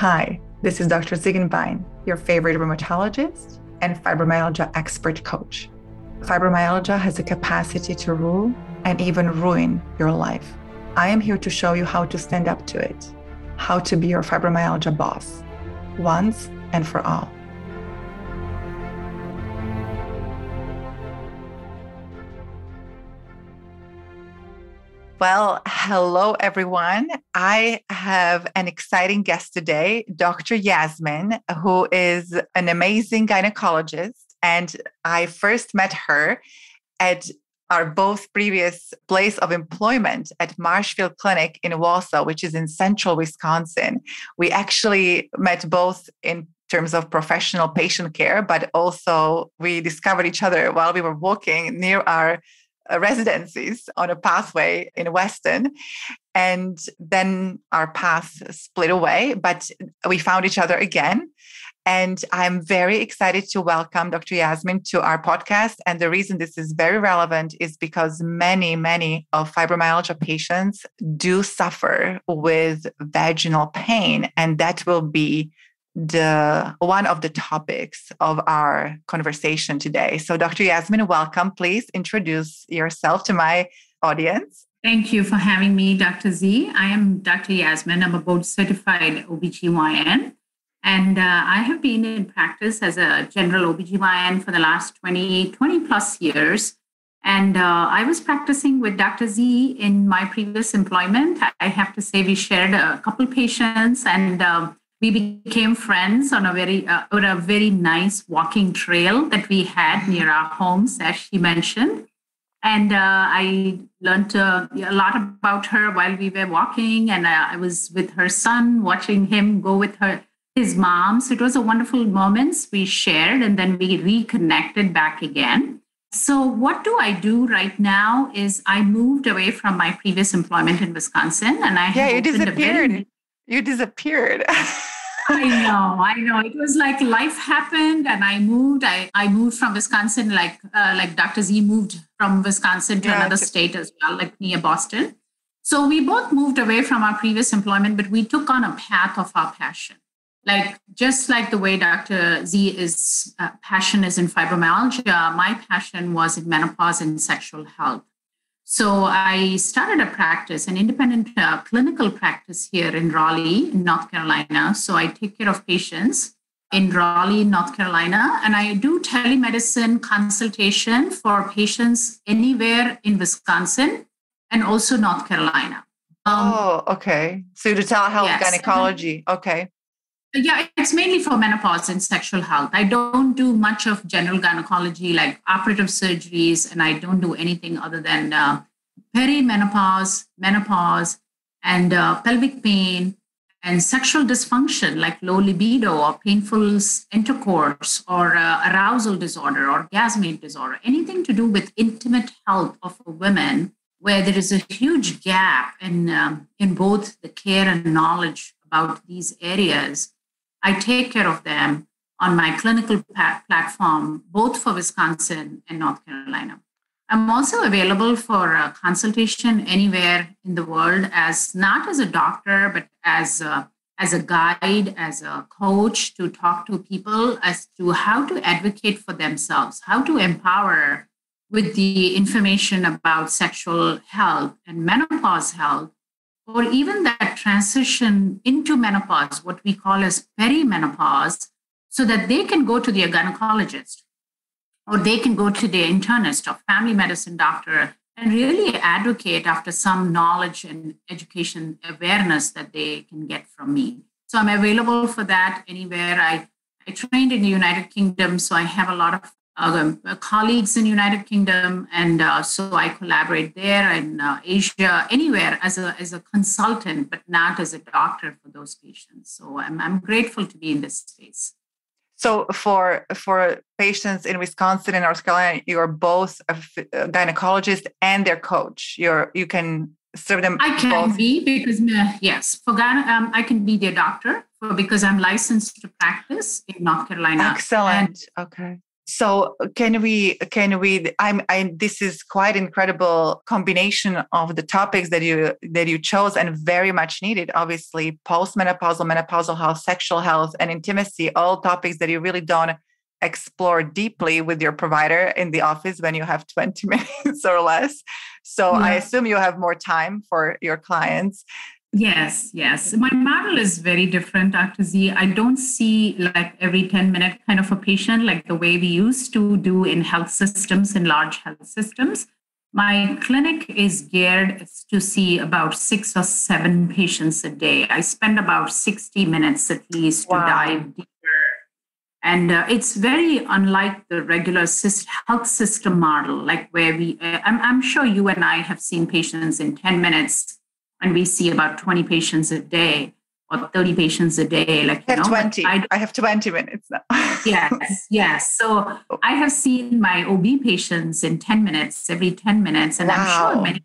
Hi, this is Dr. Ziegenbein, your favorite rheumatologist and fibromyalgia expert coach. Fibromyalgia has the capacity to rule and even ruin your life. I am here to show you how to stand up to it, how to be your fibromyalgia boss, once and for all. Well, hello, everyone. I have an exciting guest today, Dr. Yasmin, who is an amazing gynecologist. And I first met her at our both previous place of employment at Marshfield Clinic in Wausau, which is in central Wisconsin. We actually met both in terms of professional patient care, but also we discovered each other while we were walking near our Uh, residencies on a pathway in Weston. And then our paths split away, but we found each other again. And I'm very excited to welcome Dr. Yasmin to our podcast. And the reason this is very relevant is because many, many of fibromyalgia patients do suffer with vaginal pain. And that will be the one of the topics of our conversation today. So, Dr. Yasmin, welcome. Please introduce yourself to my audience. Thank you for having me, Dr. Z. I am Dr. Yasmin. I'm a board certified OBGYN. And uh, I have been in practice as a general OBGYN for the last 20, 20 plus years. And uh, I was practicing with Dr. Z in my previous employment. I have to say, we shared a couple patients and um, we became friends on a very uh, on a very nice walking trail that we had near our homes, as she mentioned. And uh, I learned uh, a lot about her while we were walking, and uh, I was with her son, watching him go with her his mom. So it was a wonderful moments we shared, and then we reconnected back again. So what do I do right now? Is I moved away from my previous employment in Wisconsin, and I yeah, you disappeared. You disappeared. I know, I know. It was like life happened, and I moved. I, I moved from Wisconsin, like uh, like Dr. Z moved from Wisconsin to yeah, another state as well, like near Boston. So we both moved away from our previous employment, but we took on a path of our passion. Like just like the way Dr. Z is uh, passion is in fibromyalgia, my passion was in menopause and sexual health. So I started a practice, an independent uh, clinical practice here in Raleigh, in North Carolina. So I take care of patients in Raleigh, North Carolina, and I do telemedicine consultation for patients anywhere in Wisconsin and also North Carolina. Um, oh, okay. So do telehealth yes, gynecology. okay. Yeah, it's mainly for menopause and sexual health. I don't do much of general gynecology like operative surgeries, and I don't do anything other than uh, perimenopause, menopause, and uh, pelvic pain and sexual dysfunction like low libido or painful intercourse or uh, arousal disorder, or orgasmic disorder, anything to do with intimate health of a woman where there is a huge gap in, um, in both the care and knowledge about these areas I take care of them on my clinical platform, both for Wisconsin and North Carolina. I'm also available for a consultation anywhere in the world as not as a doctor, but as a, as a guide, as a coach to talk to people as to how to advocate for themselves, how to empower with the information about sexual health and menopause health or even that transition into menopause, what we call as perimenopause, so that they can go to their gynecologist or they can go to their internist or family medicine doctor and really advocate after some knowledge and education awareness that they can get from me. So I'm available for that anywhere. I, I trained in the United Kingdom, so I have a lot of uh, colleagues in United Kingdom, and uh, so I collaborate there in uh, Asia, anywhere as a as a consultant, but not as a doctor for those patients. So I'm I'm grateful to be in this space. So for for patients in Wisconsin and North Carolina, you're both a, gynecologist and their coach. You're you can serve them. I can both. be because yes, for gyne, um, I can be their doctor for because I'm licensed to practice in North Carolina. Excellent. And, okay So can we can we I'm I this is quite incredible combination of the topics that you that you chose and very much needed obviously postmenopausal menopausal health sexual health and intimacy all topics that you really don't explore deeply with your provider in the office when you have 20 minutes or less. So yeah. I assume you have more time for your clients. Yes, yes. My model is very different, Dr. Z. I don't see like every 10 minute kind of a patient like the way we used to do in health systems, in large health systems. My clinic is geared to see about six or seven patients a day. I spend about 60 minutes at least wow. to dive deeper. And uh, it's very unlike the regular health system model, like where we, uh, I'm, I'm sure you and I have seen patients in 10 minutes and we see about 20 patients a day or 30 patients a day like you I have know, 20 I, I, have 20 minutes now. Yes yes. So i have seen my ob patients in 10 minutes every 10 minutes and wow. i'm sure many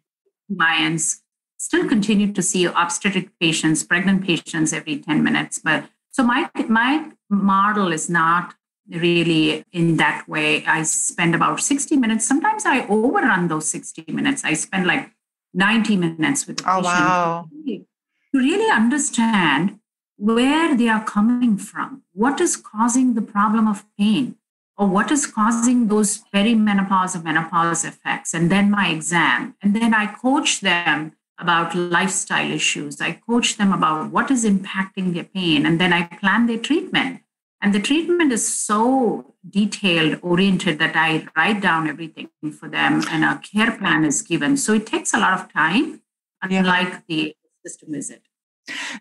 clients still continue to see obstetric patients pregnant patients every 10 minutes but so my my model is not really in that way. I spend about 60 minutes. Sometimes i overrun those 60 minutes. I spend like 90 minutes with the oh, patient wow. to really understand where they are coming from, what is causing the problem of pain, or what is causing those perimenopause or menopause effects, and then my exam. And then I coach them about lifestyle issues. I coach them about what is impacting their pain, and then I plan their treatment. And the treatment is so detailed oriented that I write down everything for them and a care plan is given. So it takes a lot of time, unlike yeah. the system visit.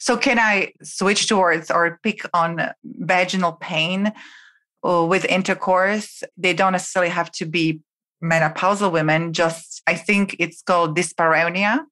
So, can I switch towards or pick on vaginal pain uh, with intercourse? They don't necessarily have to be menopausal women, just I think it's called dyspareunia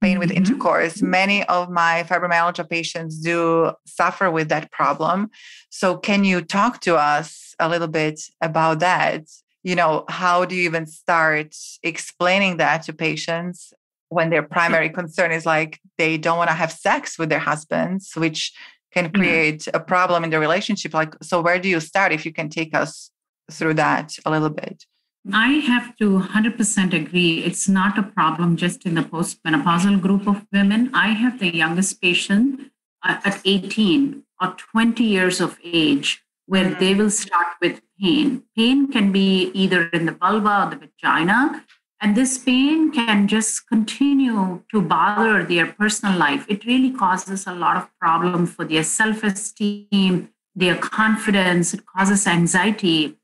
pain with mm-hmm. intercourse. Many of my fibromyalgia patients do suffer with that problem. So, can you talk to us a little bit about that? You know, how do you even start explaining that to patients when their primary concern is like they don't want to have sex with their husbands, which can mm-hmm. create a problem in the relationship? Like, so where do you start if you can take us through that a little bit? I have to 100% agree. It's not a problem just in the postmenopausal group of women. I have the youngest patient uh, at 18 or 20 years of age where mm-hmm. they will start with pain. Pain can be either in the vulva or the vagina, and this pain can just continue to bother their personal life. It really causes a lot of problem for their self-esteem, their confidence. It causes anxiety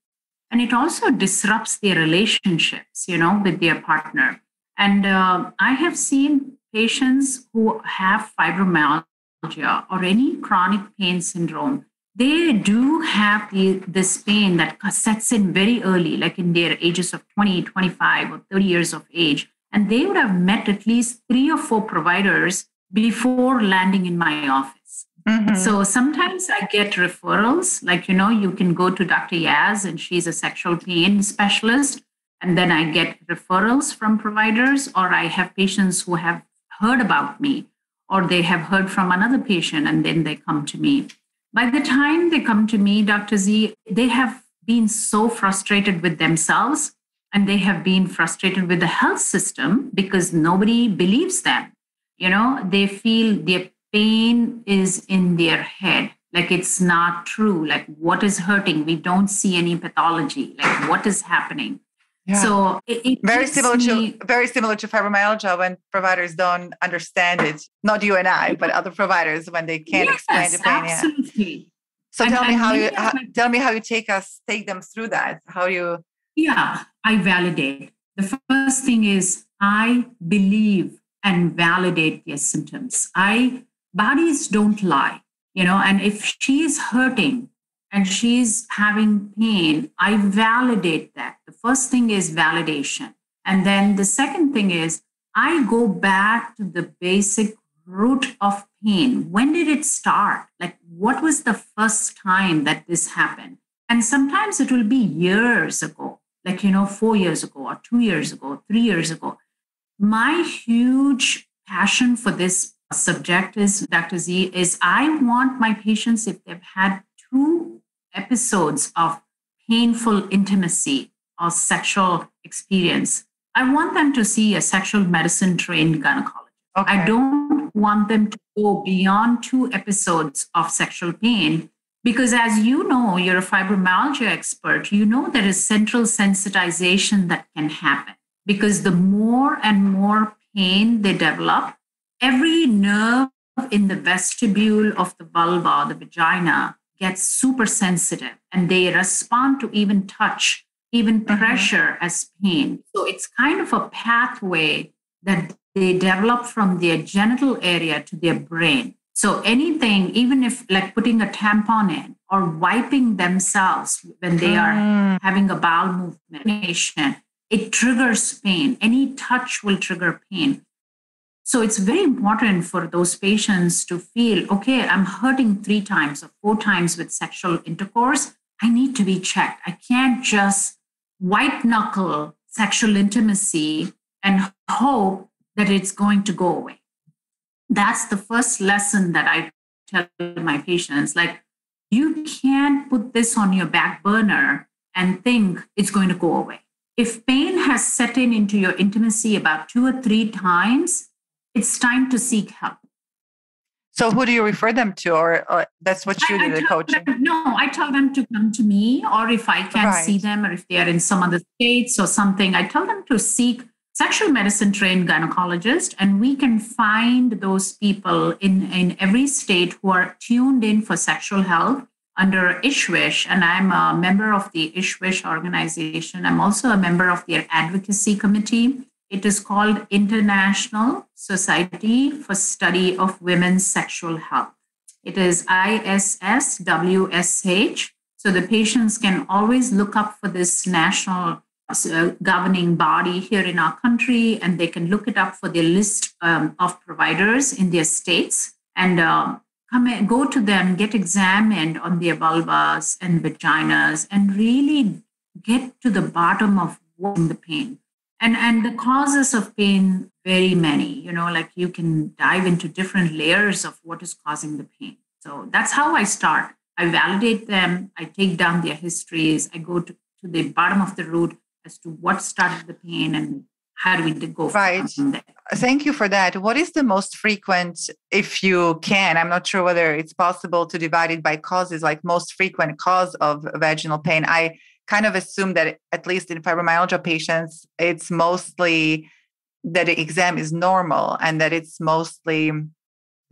and it also disrupts their relationships you know with their partner. And uh, i have seen patients who have fibromyalgia or any chronic pain syndrome. They do have the, this pain that sets in very early like in their ages of 20 25 or 30 years of age. And they would have met at least three or four providers before landing in my office Mm-hmm. So sometimes I get referrals, like, you know, you can go to Dr. Yaz and she's a sexual pain specialist. And then I get referrals from providers, or I have patients who have heard about me, or they have heard from another patient and then they come to me. By the time they come to me, Dr. Z, they have been so frustrated with themselves and they have been frustrated with the health system because nobody believes them. You know, they feel their pain is in their head. Like it's not true. Like what is hurting? We don't see any pathology. Like what is happening? Yeah. so it, it very similar me, to very similar to fibromyalgia when providers don't understand it. Not you and i but other providers when they can't yes, explain the pain absolutely. So and, tell me how you how, tell me how you take us take them through that how you yeah i validate. The first thing is i believe and validate their symptoms. I bodies don't lie, you know, and if she's hurting and she's having pain, I validate that. The first thing is validation. And then the second thing is I go back to the basic root of pain. When did it start? Like, what was the first time that this happened? And sometimes it will be years ago, like, you know, four years ago, or two years ago, three years ago. My huge passion for this subject is, Dr. Z, is I want my patients, if they've had two episodes of painful intimacy or sexual experience, I want them to see a sexual medicine trained gynecologist. Okay. I don't want them to go beyond two episodes of sexual pain because, as you know, you're a fibromyalgia expert, you know there is central sensitization that can happen because the more and more pain they develop, every nerve in the vestibule of the vulva, the vagina, gets super sensitive and they respond to even touch, even mm-hmm. pressure mm-hmm. as pain. So it's kind of a pathway that they develop from their genital area to their brain. So anything, even if like putting a tampon in or wiping themselves when they are mm. having a bowel movement, it triggers pain. Any touch will trigger pain. So it's very important for those patients to feel okay, I'm hurting three times or four times with sexual intercourse. I need to be checked. I can't just white knuckle sexual intimacy and hope that it's going to go away. That's the first lesson that I tell my patients. Like, you can't put this on your back burner and think it's going to go away. If pain has set in into your intimacy about two or three times, it's time to seek help. So, who do you refer them to, or, or that's what you I, do the coaching? Them, no, I tell them to come to me, or if I can't right. see them, or if they are in some other states or something, I tell them to seek sexual medicine trained gynecologist, and we can find those people in in every state who are tuned in for sexual health under ISSWSH, and I'm a member of the ISSWSH organization. I'm also a member of their advocacy committee. It is called International Society for Study of Women's Sexual Health. It is ISSWSH. So the patients can always look up for this national uh, governing body here in our country, and they can look it up for their list um, of providers in their states and uh, come go to them, get examined on their vulvas and vaginas, and really get to the bottom of the pain and and the causes of pain very many you know like you can dive into different layers of what is causing the pain. So that's how i start. I validate them. I take down their histories. I go to, to the bottom of the root as to what started the pain and how do we go right thank you for that what is the most frequent if you can i'm not sure whether it's possible to divide it by causes like most frequent cause of vaginal pain i kind of assume that at least in fibromyalgia patients, it's mostly that the exam is normal and that it's mostly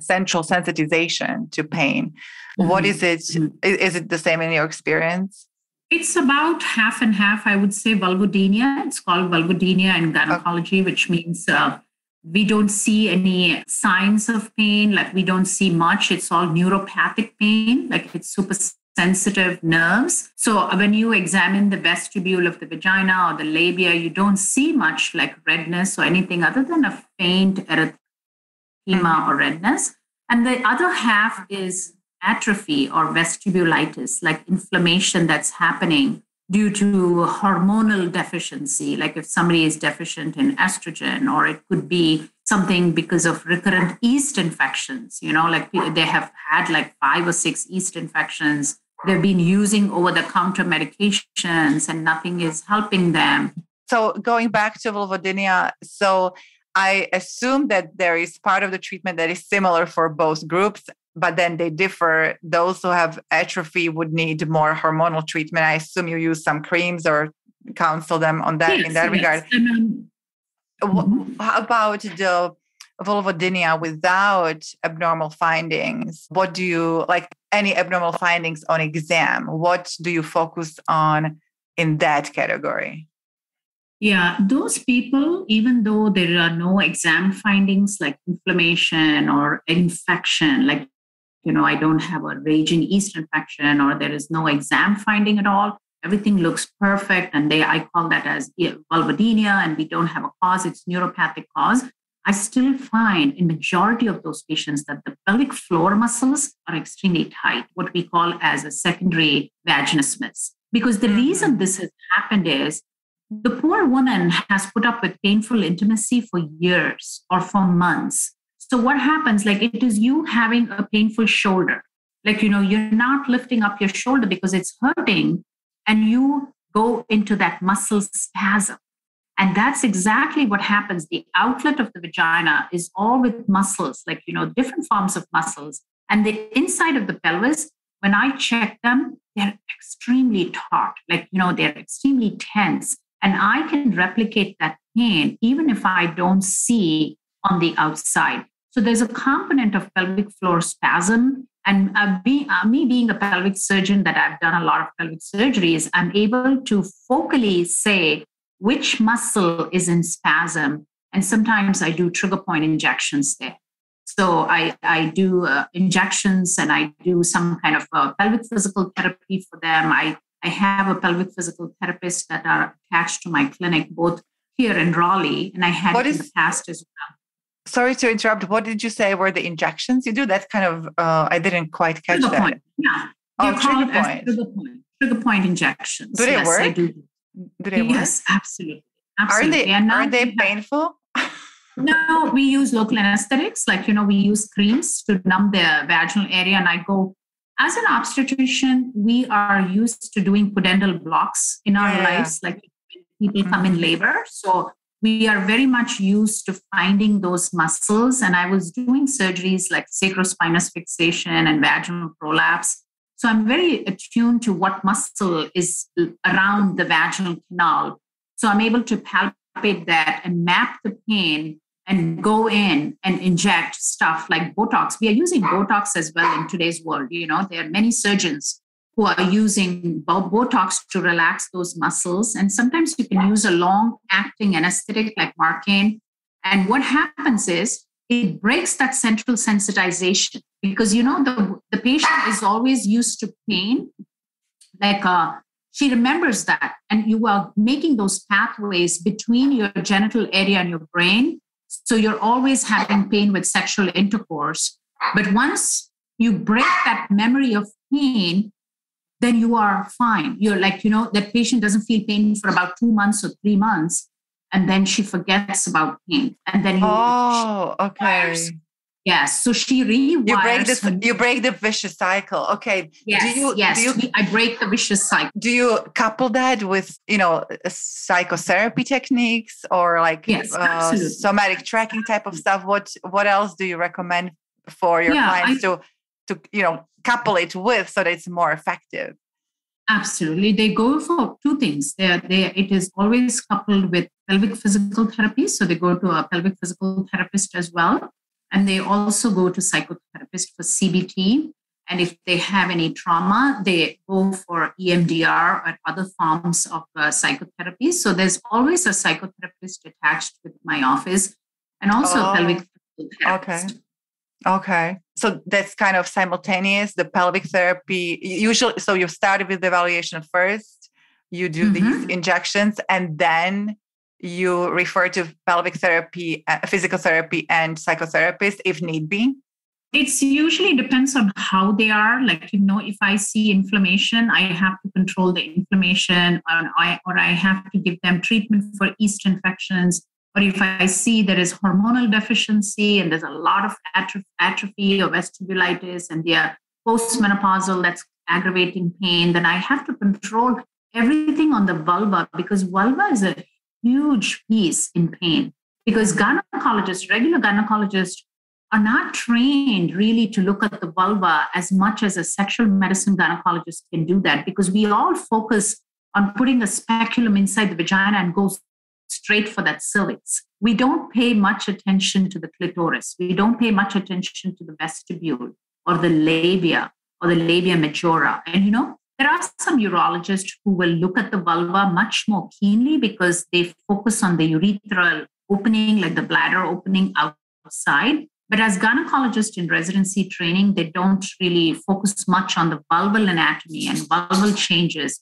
central sensitization to pain. Mm-hmm. What is it? Mm-hmm. Is it the same in your experience? It's about half and half, I would say, vulvodynia. It's called vulvodynia in gynecology, which means uh, we don't see any signs of pain, like we don't see much. It's all neuropathic pain, like it's super sensitive nerves. So uh, when you examine the vestibule of the vagina or the labia, you don't see much like redness or anything other than a faint erythema or redness. And the other half is atrophy or vestibulitis, like inflammation that's happening due to hormonal deficiency, like if somebody is deficient in estrogen, or it could be something because of recurrent yeast infections, you know, like they have had like five or six yeast infections they've been using over the counter medications and nothing is helping them. So, going back to vulvodynia, so I assume that there is part of the treatment that is similar for both groups, but then they differ. Those who have atrophy would need more hormonal treatment. I assume you use some creams or counsel them on that yes, in that yes. regard. Um, mm-hmm. How about the vulvodynia without abnormal findings? What do you like? Any abnormal findings on exam? What do you focus on in that category? Yeah, those people, even though there are no exam findings like inflammation or infection, like, you know, I don't have a raging yeast infection or there is no exam finding at all, everything looks perfect. And they, I call that as vulvodynia, and we don't have a cause, it's neuropathic cause. I still find in majority of those patients that the pelvic floor muscles are extremely tight, what we call as a secondary vaginismus. Because the mm-hmm. reason this has happened is the poor woman has put up with painful intimacy for years or for months. So what happens? Like it is you having a painful shoulder. Like, you know, you're not lifting up your shoulder because it's hurting. and you go into that muscle spasm. And that's exactly what happens. The outlet of the vagina is all with muscles, like, you know, different forms of muscles. And the inside of the pelvis, when I check them, they're extremely taut, like, you know, they're extremely tense. And I can replicate that pain even if I don't see on the outside. So there's a component of pelvic floor spasm. And uh, be, uh, me being a pelvic surgeon that I've done a lot of pelvic surgeries, I'm able to focally say which muscle is in spasm. And sometimes I do trigger point injections there. So I, I do uh, injections and I do some kind of uh, pelvic physical therapy for them. I, I have a pelvic physical therapist that are attached to my clinic, both here in Raleigh, and I had what in is, the past as well. Sorry to interrupt. What did you say were the injections you do? That kind of, uh, I didn't quite catch trigger that. Point. Yeah. Oh, trigger point. trigger point. Trigger point injections. Do they yes, work? I do. Do they yes, work? absolutely. absolutely. Are they, are they painful? no, we use local anesthetics. Like, you know, we use creams to numb the vaginal area. And I go, as an obstetrician, we are used to doing pudendal blocks in our Yeah. lives, like people come Mm-hmm. in labor. So we are very much used to finding those muscles. And I was doing surgeries like sacrospinous fixation and vaginal prolapse. So I'm very attuned to what muscle is around the vaginal canal. So I'm able to palpate that and map the pain and go in and inject stuff like Botox. We are using Botox as well in today's world. You know, there are many surgeons who are using Bo- Botox to relax those muscles. And sometimes you can use a long acting anesthetic like Marcaine. And what happens is it breaks that central sensitization because, you know, the, the patient is always used to pain. Like uh, she remembers that. And you are making those pathways between your genital area and your brain. So you're always having pain with sexual intercourse. But once you break that memory of pain, then you are fine. You're like, you know, that patient doesn't feel pain for about two months or three months, and then she forgets about pain. And then you, Oh, okay. yes. So she rewires. You break this. You break the vicious cycle. Okay. yes, do you yes. do you I break the vicious cycle. do you couple that with you know psychotherapy techniques or like Yes, uh, somatic tracking type of stuff? What what else do you recommend for your Yeah, clients to to you know couple it with so that it's more effective? Absolutely. They go for two things. they are, they, it is always coupled with pelvic physical therapy. So they go to a pelvic physical therapist as well. And they also go to psychotherapist for CBT. And if they have any trauma, they go for EMDR or other forms of uh, psychotherapy. So there's always a psychotherapist attached with my office and also Oh, a pelvic physical therapist. Okay. So that's kind of simultaneous. The pelvic therapy usually. So you started with the evaluation first. You do these Mhm. injections, and then you refer to pelvic therapy, uh, physical therapy, and psychotherapist if need be. It's usually depends on how they are. Like, you know, if I see inflammation, I have to control the inflammation, or I, or I have to give them treatment for yeast infections. Or if I see there is hormonal deficiency and there's a lot of atrophy, atrophy or vestibulitis and they are postmenopausal, that's aggravating pain, then I have to control everything on the vulva because vulva is a huge piece in pain. Because gynecologists, regular gynecologists, are not trained really to look at the vulva as much as a sexual medicine gynecologist can do that because we all focus on putting a speculum inside the vagina and go straight for that cervix. We don't pay much attention to the clitoris. We don't pay much attention to the vestibule or the labia or the labia majora. And you know, there are some urologists who will look at the vulva much more keenly because they focus on the urethral opening, like the bladder opening outside. But as gynecologists in residency training, they don't really focus much on the vulval anatomy and vulval changes.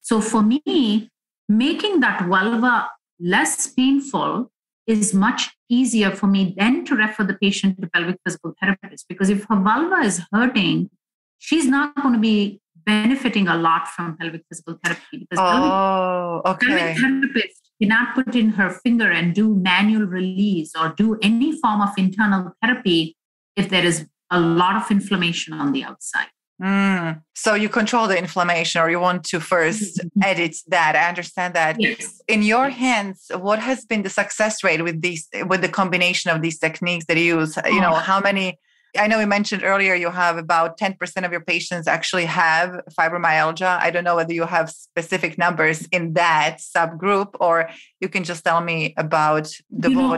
So for me, making that vulva less painful is much easier for me then to refer the patient to pelvic physical therapist because if her vulva is hurting, she's not going to be benefiting a lot from pelvic physical therapy because pelvic Oh, okay. pelvic therapist cannot put in her finger and do manual release or do any form of internal therapy if there is a lot of inflammation on the outside. Mm. So you control the inflammation, or you want to 1st mm-hmm. edit that. I understand that. Yes. In your hands, what has been the success rate with these, with the combination of these techniques that you use? You know, oh. how many? I know you mentioned earlier you have about 10% of your patients actually have fibromyalgia. I don't know whether you have specific numbers in that subgroup, or you can just tell me about the you know,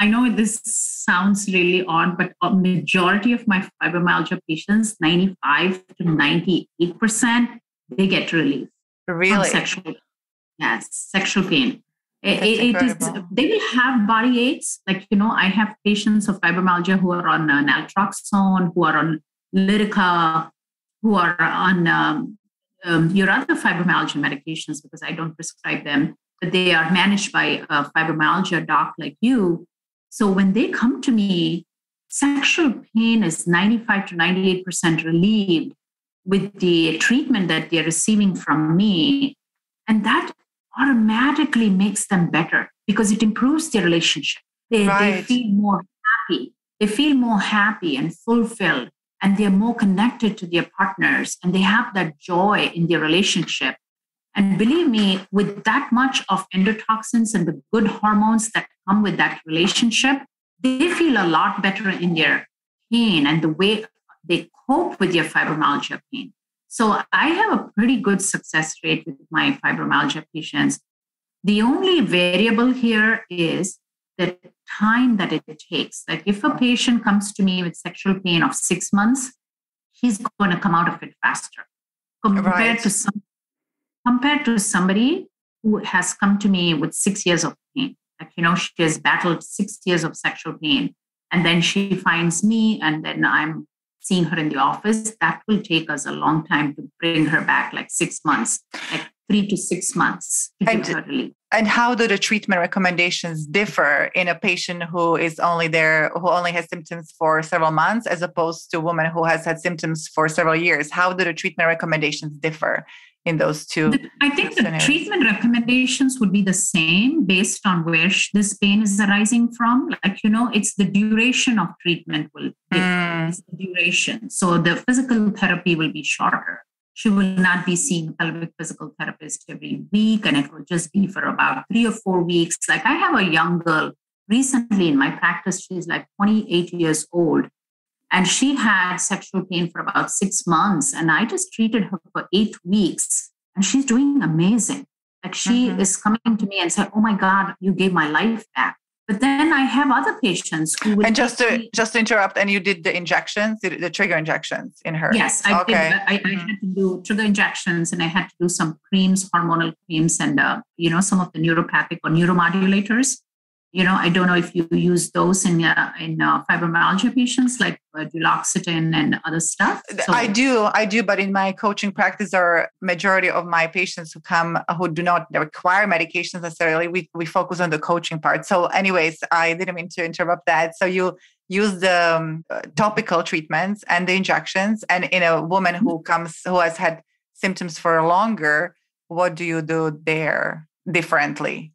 I know this sounds really odd, but a majority of my fibromyalgia patients, 95 to 98%, they get relief. Really? sexual, yes, sexual pain. It, it is, they will have body aches. Like, you know, I have patients of fibromyalgia who are on uh, naltrexone, who are on Lyrica, who are on um, um, your other fibromyalgia medications because I don't prescribe them, but they are managed by a fibromyalgia doc like you so when they come to me, sexual pain is 95 to 98% relieved with the treatment that they're receiving from me. And that automatically makes them better because it improves their relationship. They, right. they feel more happy. They feel more happy and fulfilled, and they're more connected to their partners, and they have that joy in their relationship. And believe me, with that much of endotoxins and the good hormones that come with that relationship, they feel a lot better in their pain and the way they cope with their fibromyalgia pain. So I have a pretty good success rate with my fibromyalgia patients. The only variable here is the time that it takes. Like if a patient comes to me with sexual pain of six months, he's going to come out of it faster compared right. to some compared to somebody who has come to me with six years of pain. Like, you know, she has battled six years of sexual pain. And then she finds me, and then I'm seeing her in the office. That will take us a long time to bring her back, like six months, like three to six months to and, give her relief. And how do the treatment recommendations differ in a patient who is only there, who only has symptoms for several months, as opposed to a woman who has had symptoms for several years? How do the treatment recommendations differ in those two? I think the treatment recommendations would be the same based on where this pain is arising from. Like, you know, it's the duration of treatment will mm. the duration. So the physical therapy will be shorter. She will not be seeing a pelvic physical therapist every week, and it will just be for about three or four weeks. Like I have a young girl recently in my practice, she's like 28 years old and she had sexual pain for about six months. And I just treated her for eight weeks. And she's doing amazing. Like she mm-hmm. is coming to me and say, Oh my God, you gave my life back. But then I have other patients who and just to me, just to interrupt, and you did the injections, the, trigger injections in her. Yes, I okay. Did, I, I, mm-hmm. had to do trigger injections, and I had to do some creams, hormonal creams, and uh, you know some of the neuropathic or neuromodulators you know, I don't know if you use those in uh, in uh, fibromyalgia patients like uh, duloxetine and other stuff. So, I do, I do, but in my coaching practice, are majority of my patients who come who do not require medications necessarily. We we focus on the coaching part. So, anyways, I didn't mean to interrupt that. So you use the um, topical treatments and the injections, and in a woman who comes who has had symptoms for longer, what do you do there differently?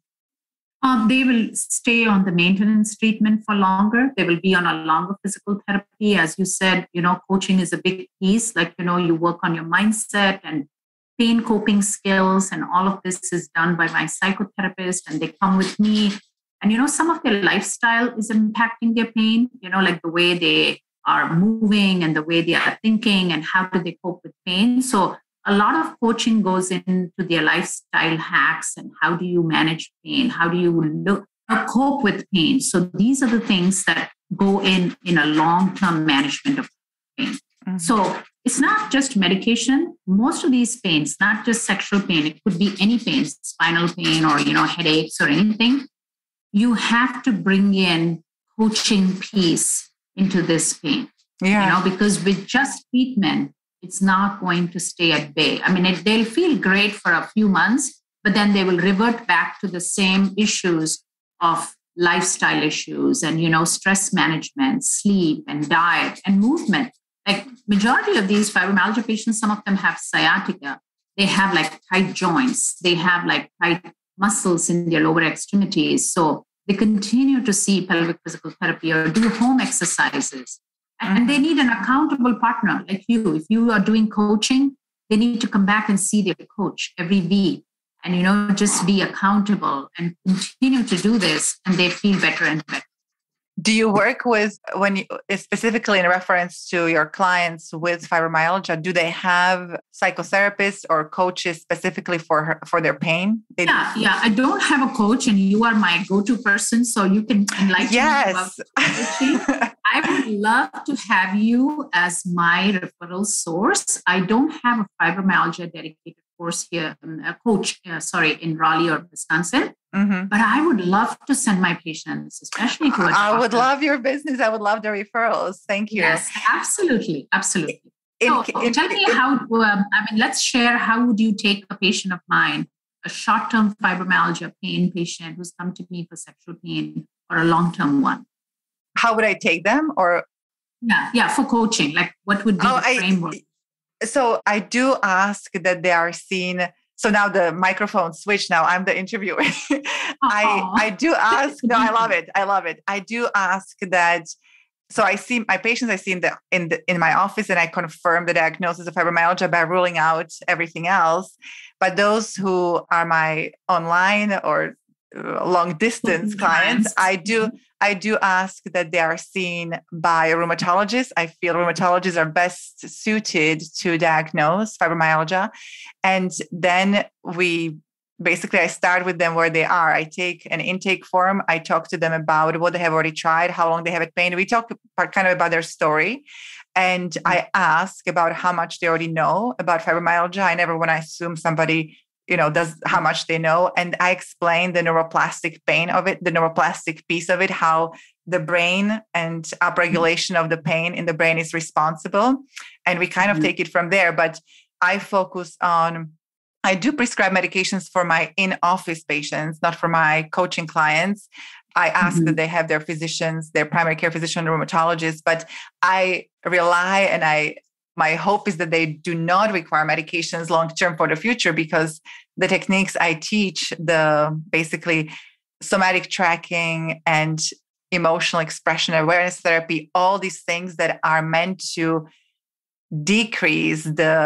Um, they will stay on the maintenance treatment for longer. They will be on a longer physical therapy. As you said, you know, coaching is a big piece. Like, you know, you work on your mindset and pain coping skills, and all of this is done by my psychotherapist, and they come with me. And, you know, some of their lifestyle is impacting their pain, you know, like the way they are moving and the way they are thinking and how do they cope with pain. So a lot of coaching goes into their lifestyle hacks and how do you manage pain? How do you look uh, cope with pain? So these are the things that go in in a long-term management of pain. Mm-hmm. so it's not just medication. Most of these pains not just sexual pain it could be any pain spinal pain or you know headaches or anything you have to bring in coaching piece into this pain. Yeah. you know because with just treatment it's not going to stay at bay. I mean, it, they'll feel great for a few months, but then they will revert back to the same issues of lifestyle issues and you know stress management sleep and diet and movement. Like majority of these fibromyalgia patients some of them have sciatica. They have like tight joints. They have like tight muscles in their lower extremities. So they continue to see pelvic physical therapy or do home exercises And they mm-hmm. need an accountable partner like you. If you are doing coaching, they need to come back and see their coach every week and you know just be accountable and continue to do this and they feel better and better do you work with when you specifically in reference to your clients with fibromyalgia do they have psychotherapists or coaches specifically for her, for their pain? They yeah yeah i don't have a coach and you are my go-to person so you can enlighten yes. me about i would love to have you as my referral source. I don't have a fibromyalgia dedicated course here um, a coach uh, sorry in raleigh or wisconsin Mm-hmm. But I would love to send my patients, especially to a I would love your business. I would love the referrals. Thank you. Yes, absolutely, absolutely. In, so in, tell me how. Um, I mean, let's share. How would you take a patient of mine, a short-term fibromyalgia pain patient who's come to me for sexual pain, or a long-term one? How would I take them? Or yeah, yeah, for coaching. Like, what would be oh, the framework? I, so I do ask that they are seen so now the microphone switch now i'm the interviewer. I i do ask no i love it. I love it. I do ask that so i see my patients i see in the in the in my office and i confirm the diagnosis of fibromyalgia by ruling out everything else. But those who are my online or long distance clients i do mm-hmm. I do ask that they are seen by a rheumatologist. I feel rheumatologists are best suited to diagnose fibromyalgia. And then we basically I start with them where they are. I take an intake form. I talk to them about what they have already tried, how long they have it pain. We talk kind of about their story. And I ask about how much they already know about fibromyalgia. I never want to assume somebody you know does how much they know and i explain the neuroplastic pain of it the neuroplastic piece of it how the brain and upregulation of the pain in the brain is responsible and we kind of mm-hmm. take it from there but i focus on i do prescribe medications for my in-office patients not for my coaching clients I ask mm-hmm. that they have their physicians, their primary care physician, rheumatologist, but I rely and I my hope is that they do not require medications long term for the future because the techniques I teach, the basically somatic tracking and emotional expression awareness therapy, all these things that are meant to decrease the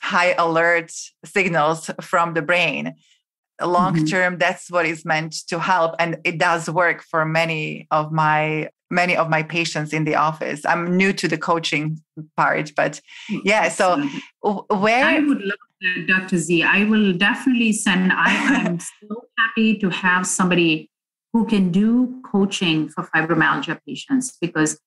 high alert signals from the brain long term mm-hmm. that's what is meant to help and it does work for many of my many of my patients in the office. I'm new to the coaching part, but yeah. So where I would love that, Dr. Z. I will definitely send. I am so happy to have somebody who can do coaching for fibromyalgia patients because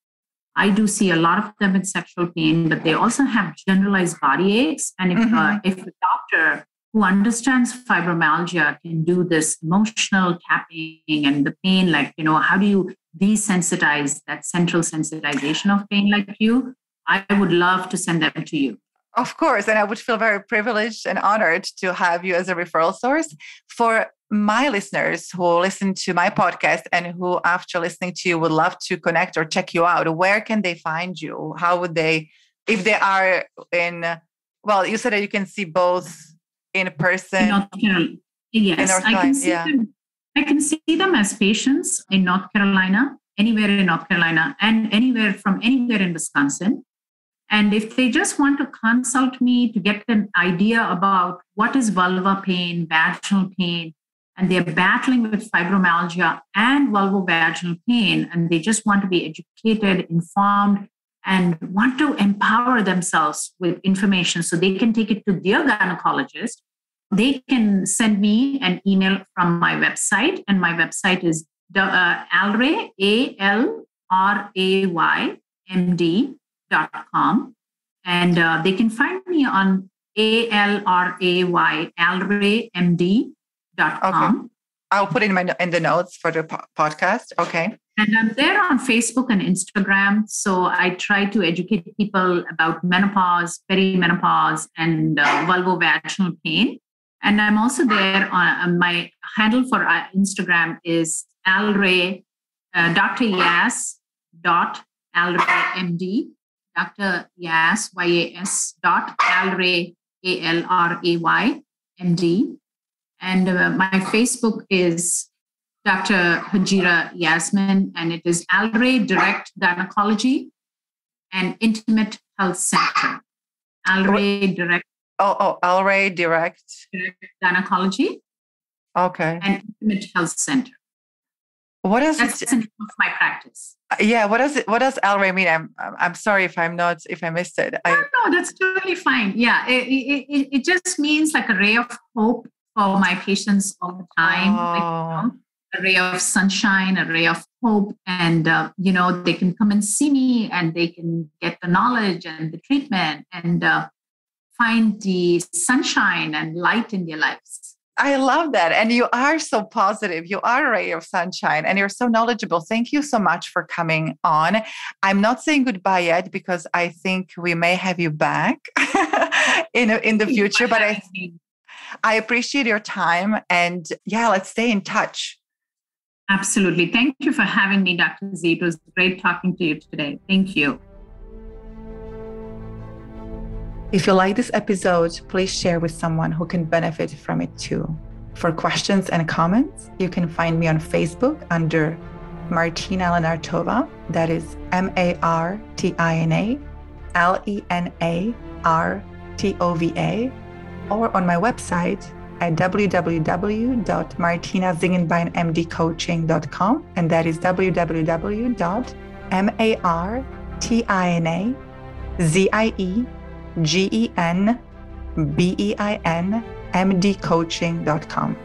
I do see a lot of them in sexual pain, but they also have generalized body aches. And if uh, mm-hmm. uh, if a doctor who understands fibromyalgia can do this emotional tapping and the pain, like you know, how do you desensitize that central sensitization of pain like you, I would love to send them to you. Of course. And I would feel very privileged and honored to have you as a referral source. For my listeners who listen to my podcast and who, after listening to you, would love to connect or check you out, where can they find you? How would they, if they are in, well, you said that you can see both in person. North Carolina. Yes, I can see yeah. them I can see them as patients in North Carolina, anywhere in North Carolina, and anywhere from anywhere in Wisconsin. And if they just want to consult me to get an idea about what is vulva pain, vaginal pain, and they're battling with fibromyalgia and vulvovaginal pain, and they just want to be educated, informed, and want to empower themselves with information so they can take it to their gynecologist they can send me an email from my website, and my website is uh, alray, A L R A Y M D dot com. And uh, they can find me on A L R A Y Alray M D dot com. Okay. I'll put in my in the notes for the po- podcast. Okay. And I'm there on Facebook and Instagram. So I try to educate people about menopause, perimenopause, and uh, vulvovaginal pain. And I'm also there on my handle for uh, Instagram is alray, uh, Dr. Yas dot alray MD, Dr. Yas, Y-A-S dot alray, A-L-R-A-Y, MD. And uh, my Facebook is Dr. Hajira Yasmin, and it is Alray Direct Gynecology. and Intimate Health Center. Alray Direct. Oh, oh, Alray Direct. Direct Gynecology. Okay. And Intimate Health Center. What does That's it, the name of my practice. Uh, yeah, what does it what does Alray mean? I'm I'm sorry if I'm not if I missed it. I, No, no, that's totally fine. Yeah, it, it, it, just means like a ray of hope for my patients all the time. Like, you Oh. know, a ray of sunshine, a ray of hope, and uh, you know they can come and see me, and they can get the knowledge and the treatment, and uh, find the sunshine and light in their lives. I love that. And you are so positive. You are a ray of sunshine and you're so knowledgeable. Thank you so much for coming on. I'm not saying goodbye yet because I think we may have you back in, in the future, but I, I appreciate your time. And yeah, let's stay in touch. Absolutely. Thank you for having me, Dr. Z. It was great talking to you today. Thank you. If you like this episode, please share with someone who can benefit from it too. For questions and comments, you can find me on Facebook under Martina Lenartova. That is M A R T I N A L E N A R T O V A, or on my website at www.martinazingenbeinmdcoaching.com. And that is www.martina G E N B E I N M D coaching.com.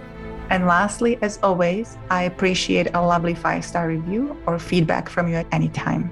And lastly, as always, I appreciate a lovely five star review or feedback from you at any time.